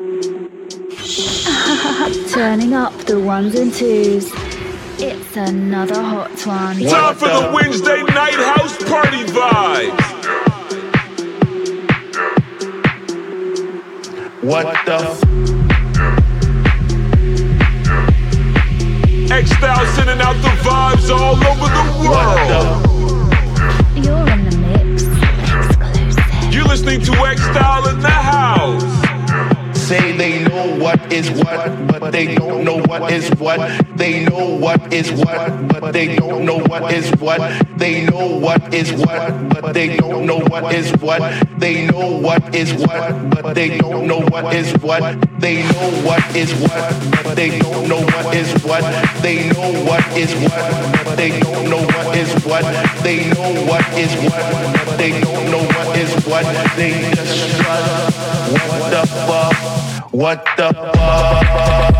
Turning up the ones and twos. It's another hot one. Time for the Wednesday night house party vibes. What the? X Style sending out the vibes all over the What the? world. You're in the mix. Exclusive. You're listening to X Style in the house. Say they know what is what, but they don't know what is what. They know what is what, but they don't know what is what. They know what is what, but they don't know what is what. They know what is what, but they don't know what is what. They know what is what, but they don't know what is what. They know what is what, but they don't know what is what. They know what is what, but they don't know what is what. They just strut. What the fuck? What the fuck?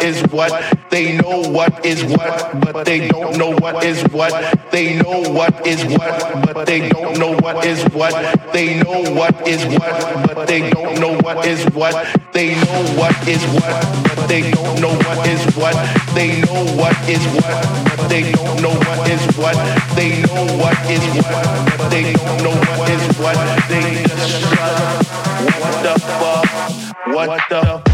Is what. They know what is what, but they don't know what is what. They know what is what, but they don't know what is what. They know what is what, but they don't know what is what. They know what is what, but they don't know what is what. They know what is what, but they don't know what is what. They know what is what, but they don't know what is what. They just strut. What the fuck? What the? What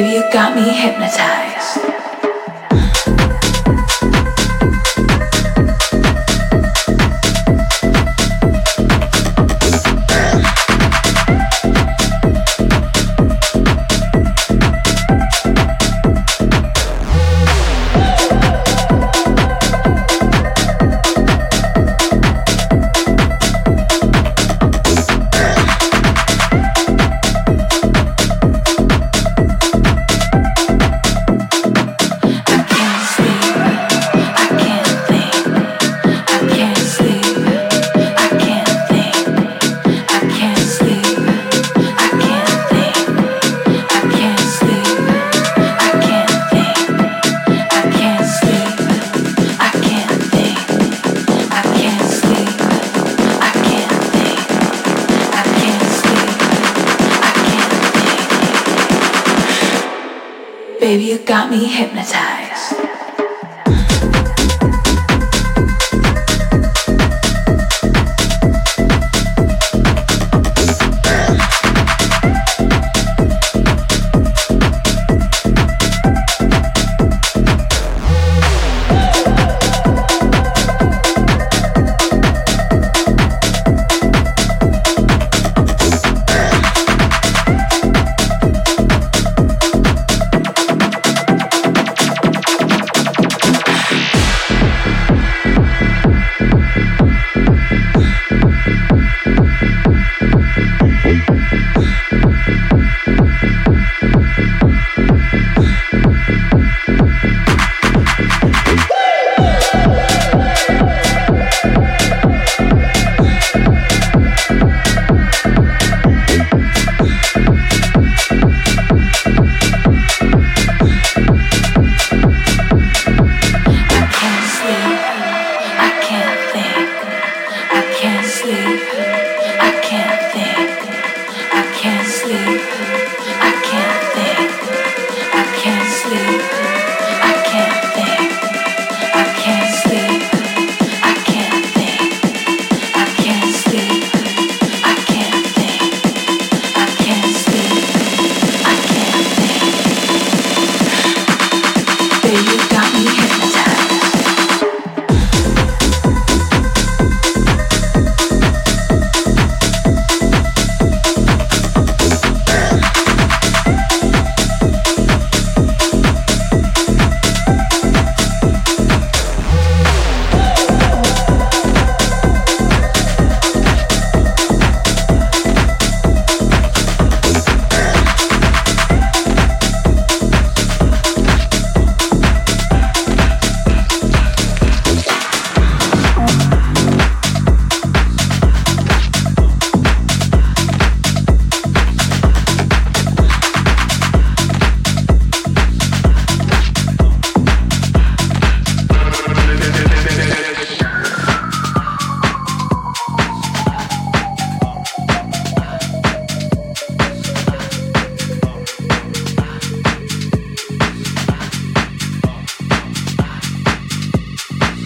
Baby, you got me hypnotized. Got me hypnotized.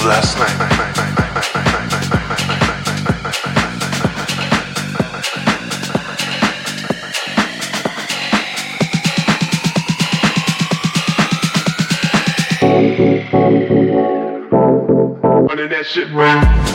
last night. running that shit round.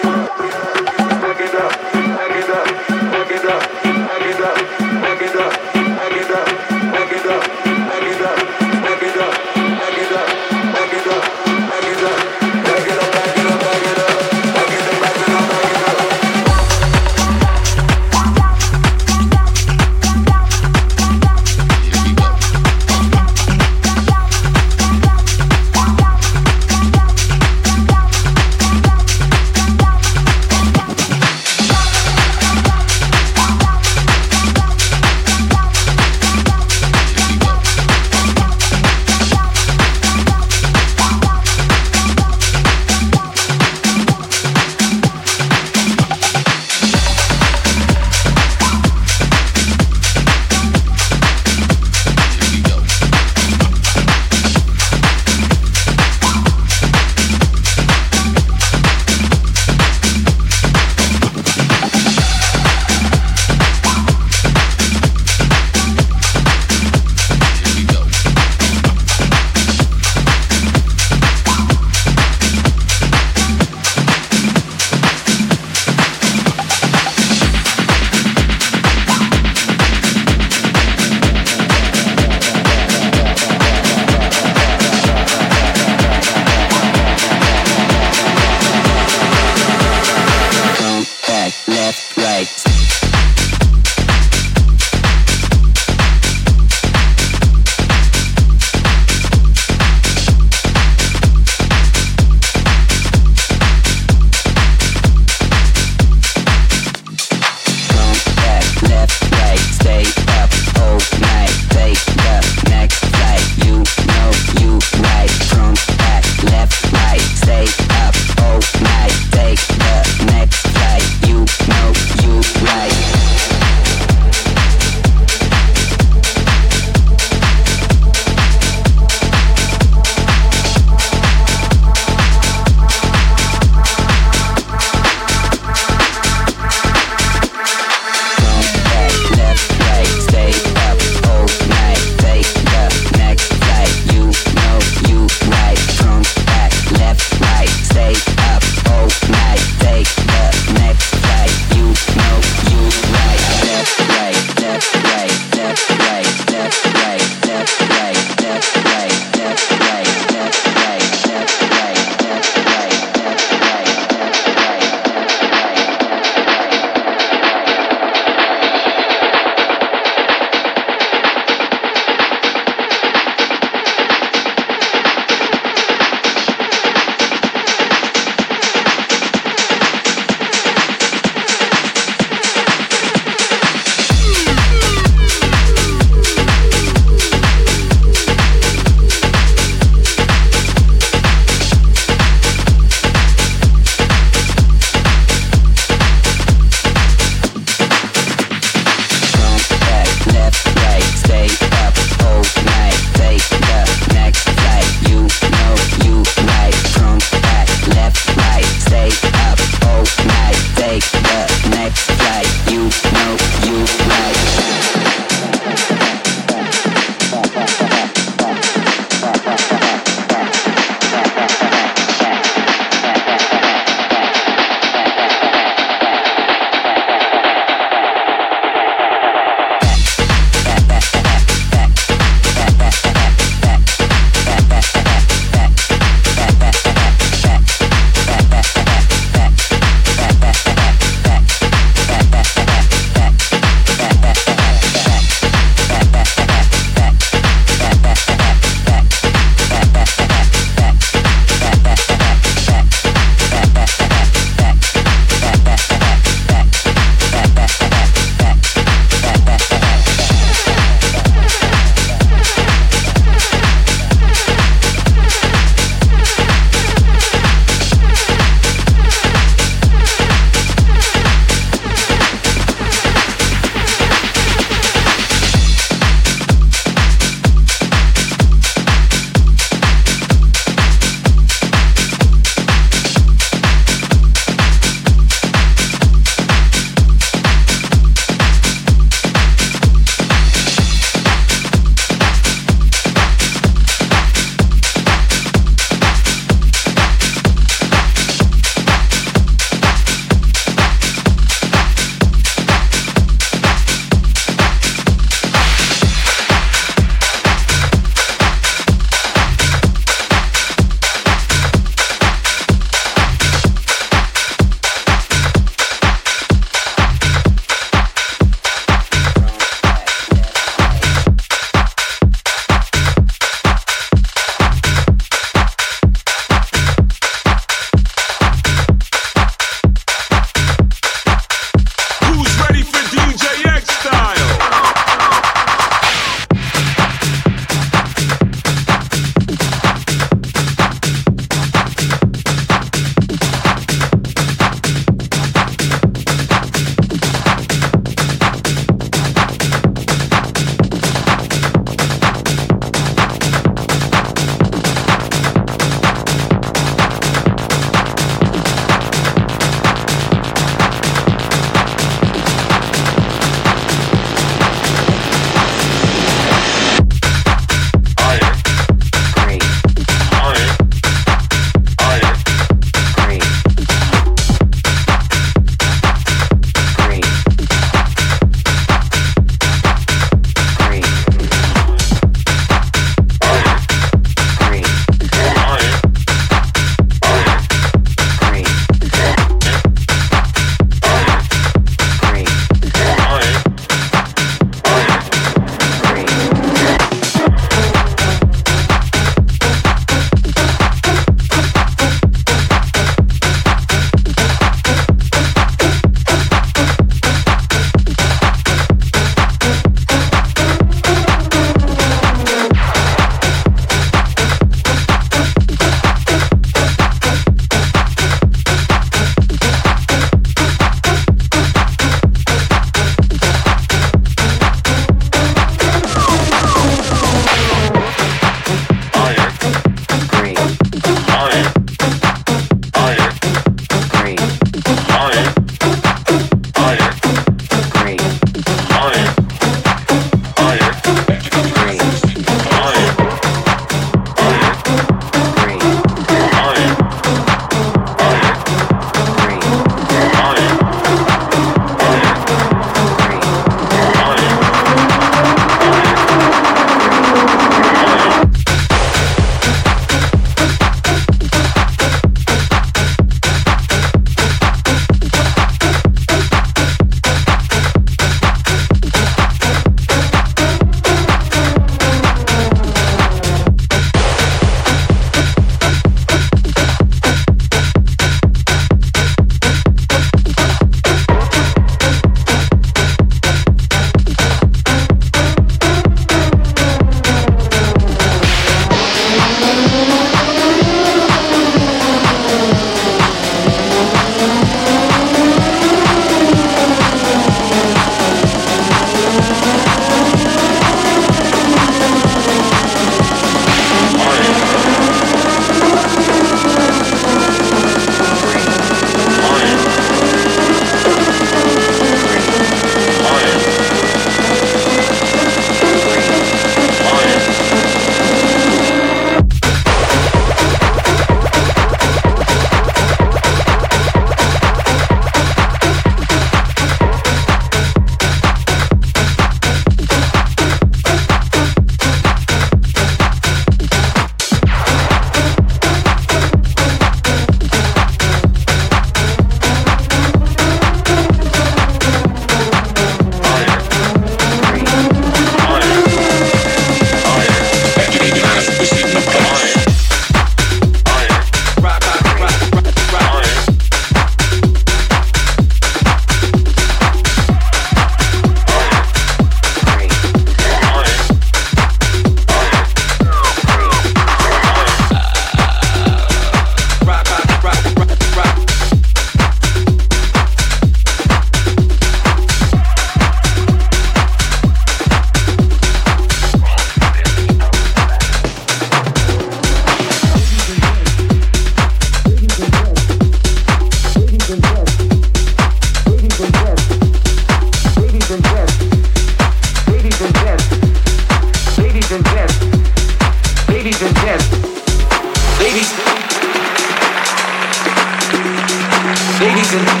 reason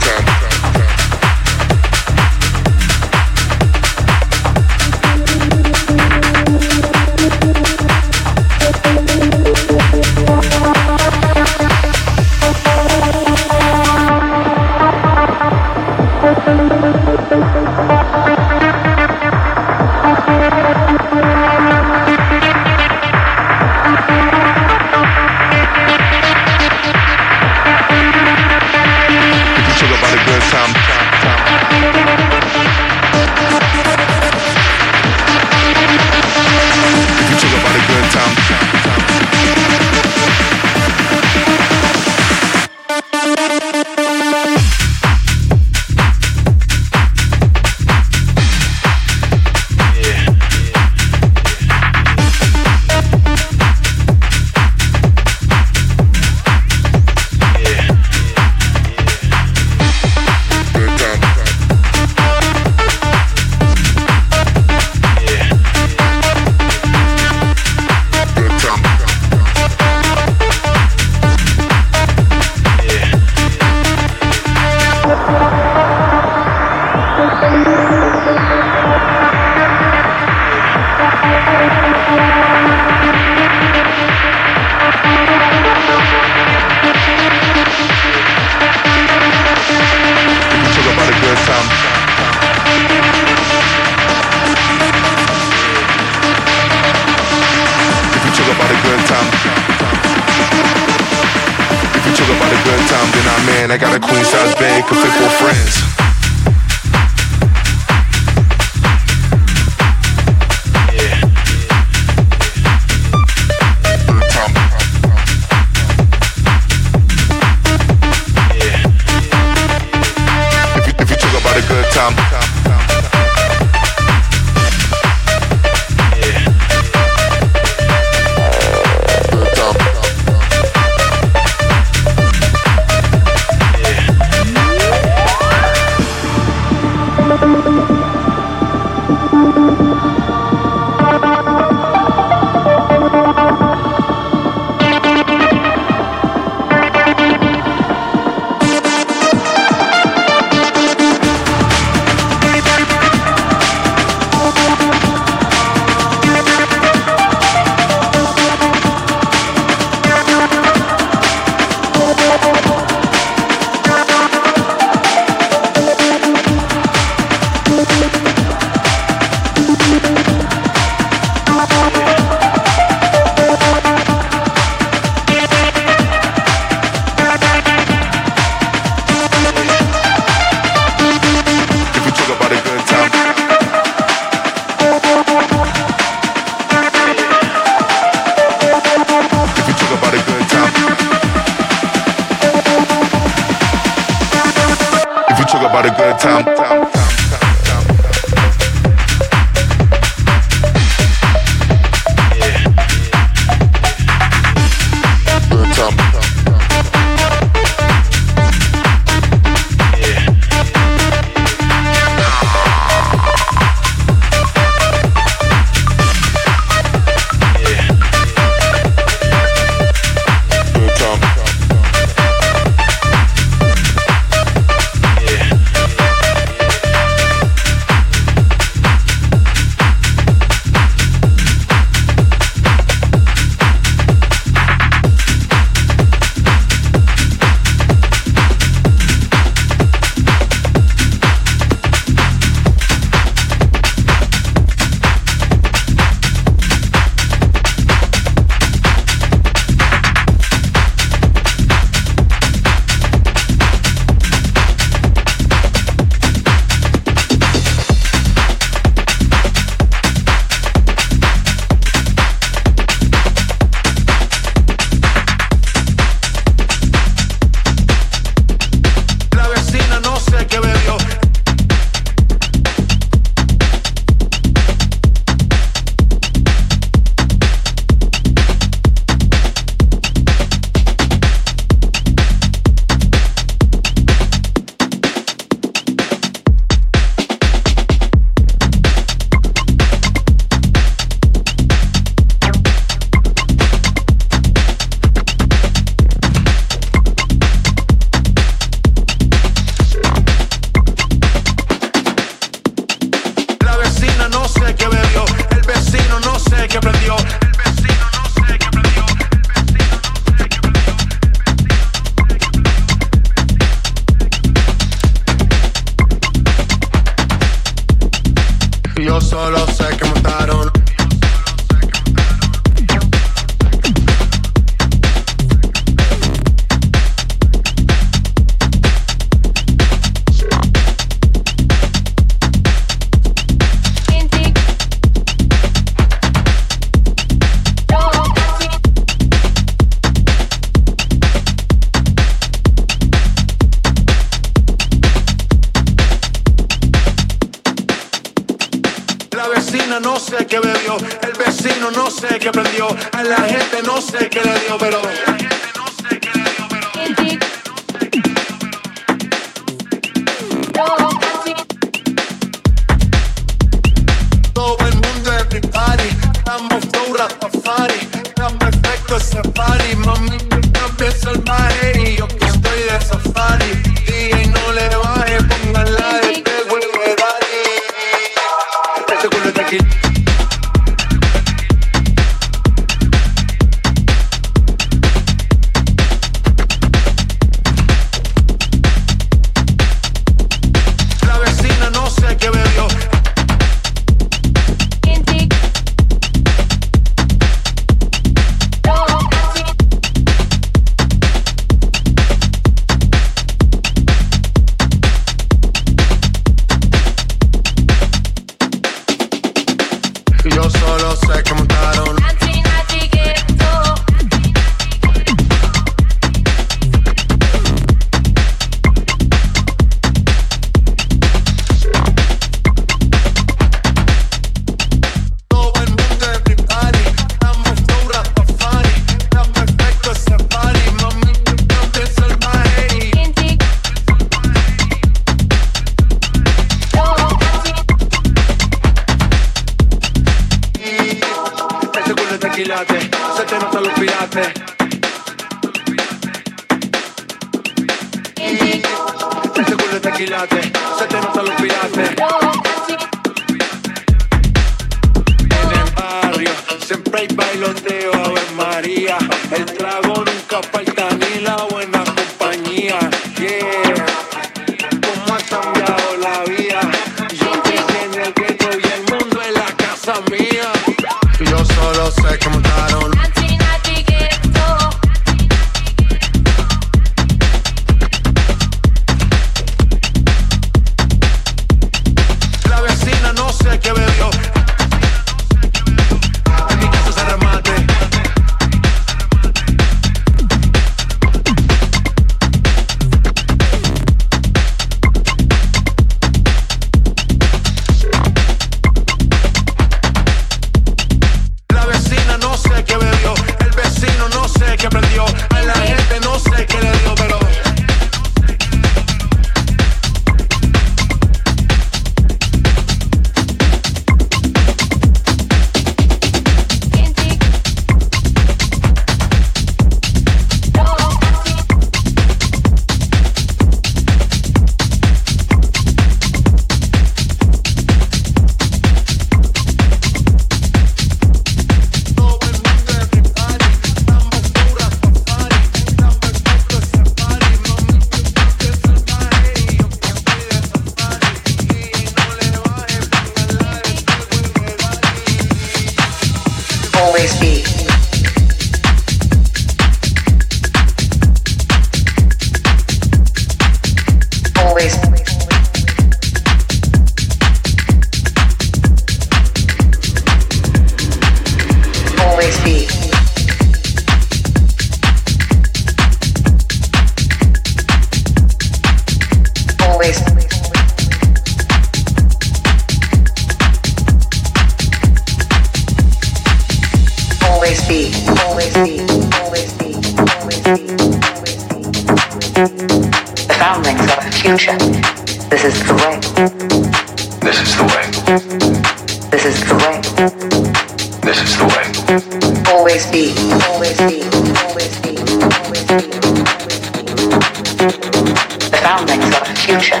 The foundlings of the future.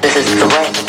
This is the way.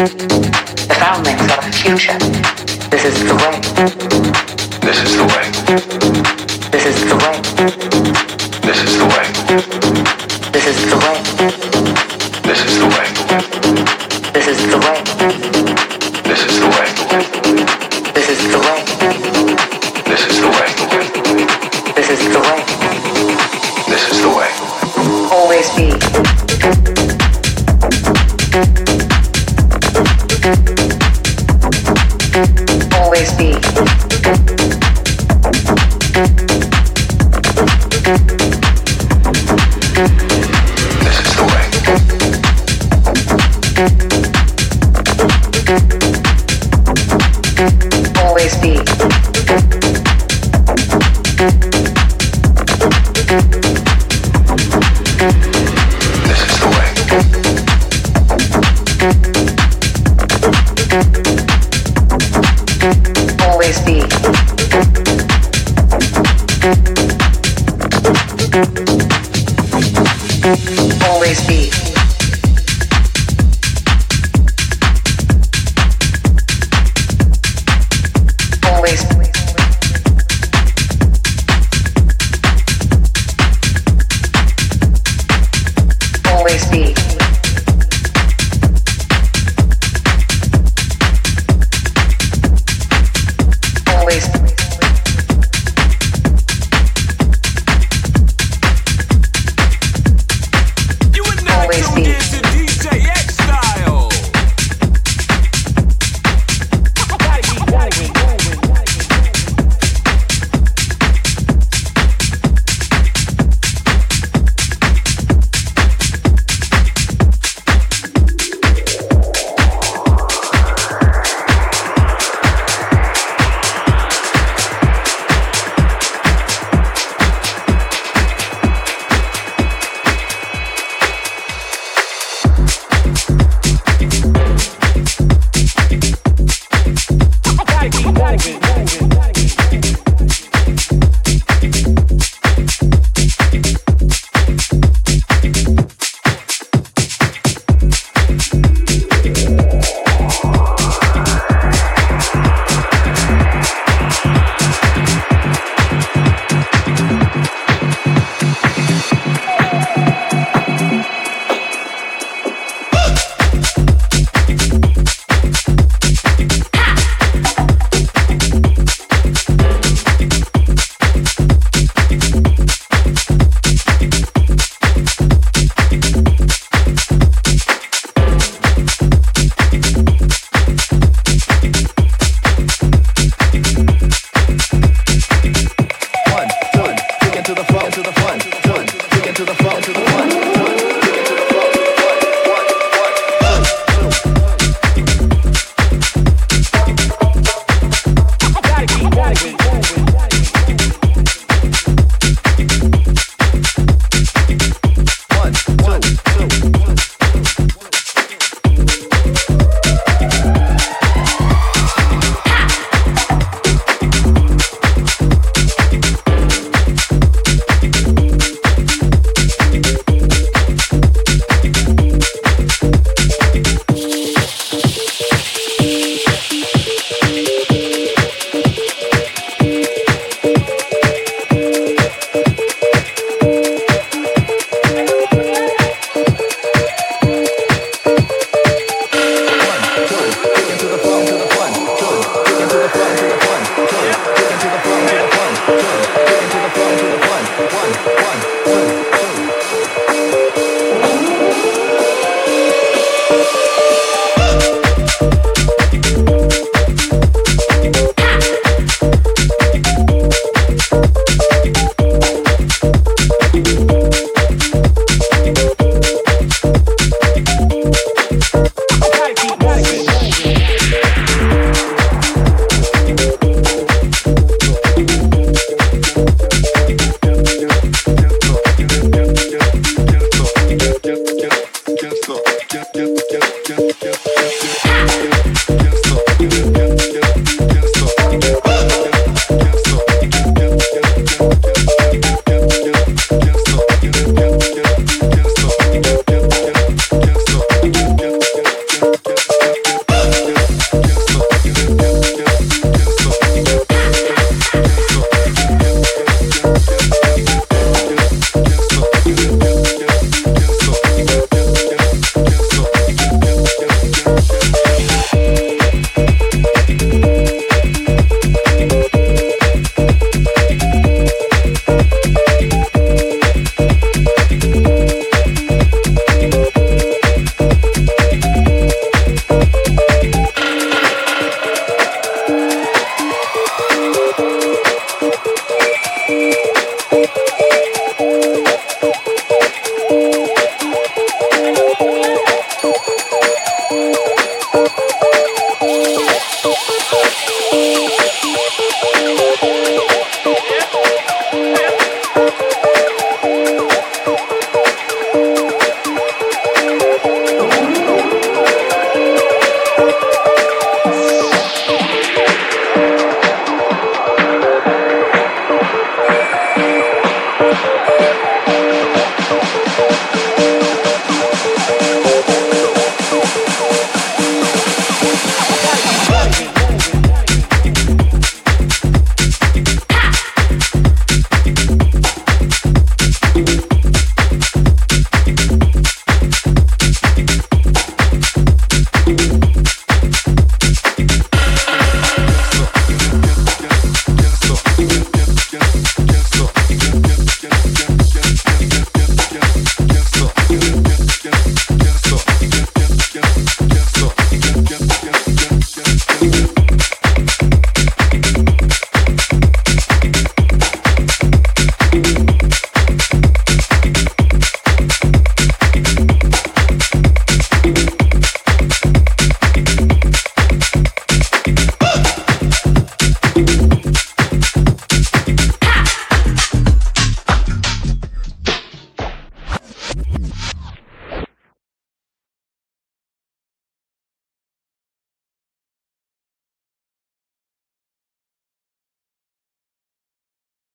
The foundlings are the future. This is the way. This is the way.